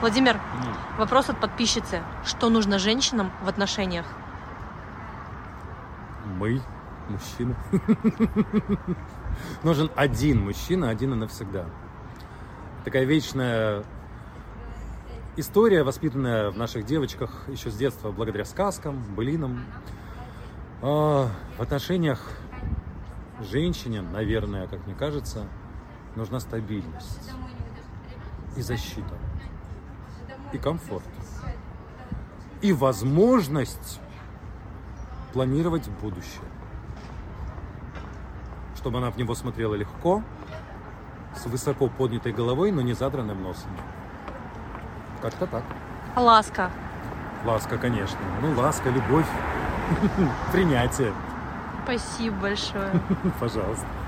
Владимир, М. вопрос от подписчицы. Что нужно женщинам в отношениях? Мы, мужчины. Нужен один мужчина, один и навсегда. Такая вечная история, воспитанная в наших девочках еще с детства благодаря сказкам, былинам. А, В отношениях женщине, наверное, как мне кажется, нужна стабильность и защита, и комфорт, и возможность планировать будущее. Чтобы она в него смотрела легко, с высоко поднятой головой, но не задранным носом. Как-то так. Ласка. Ласка, конечно. Ну, ласка, любовь, принятие. Спасибо большое. Пожалуйста.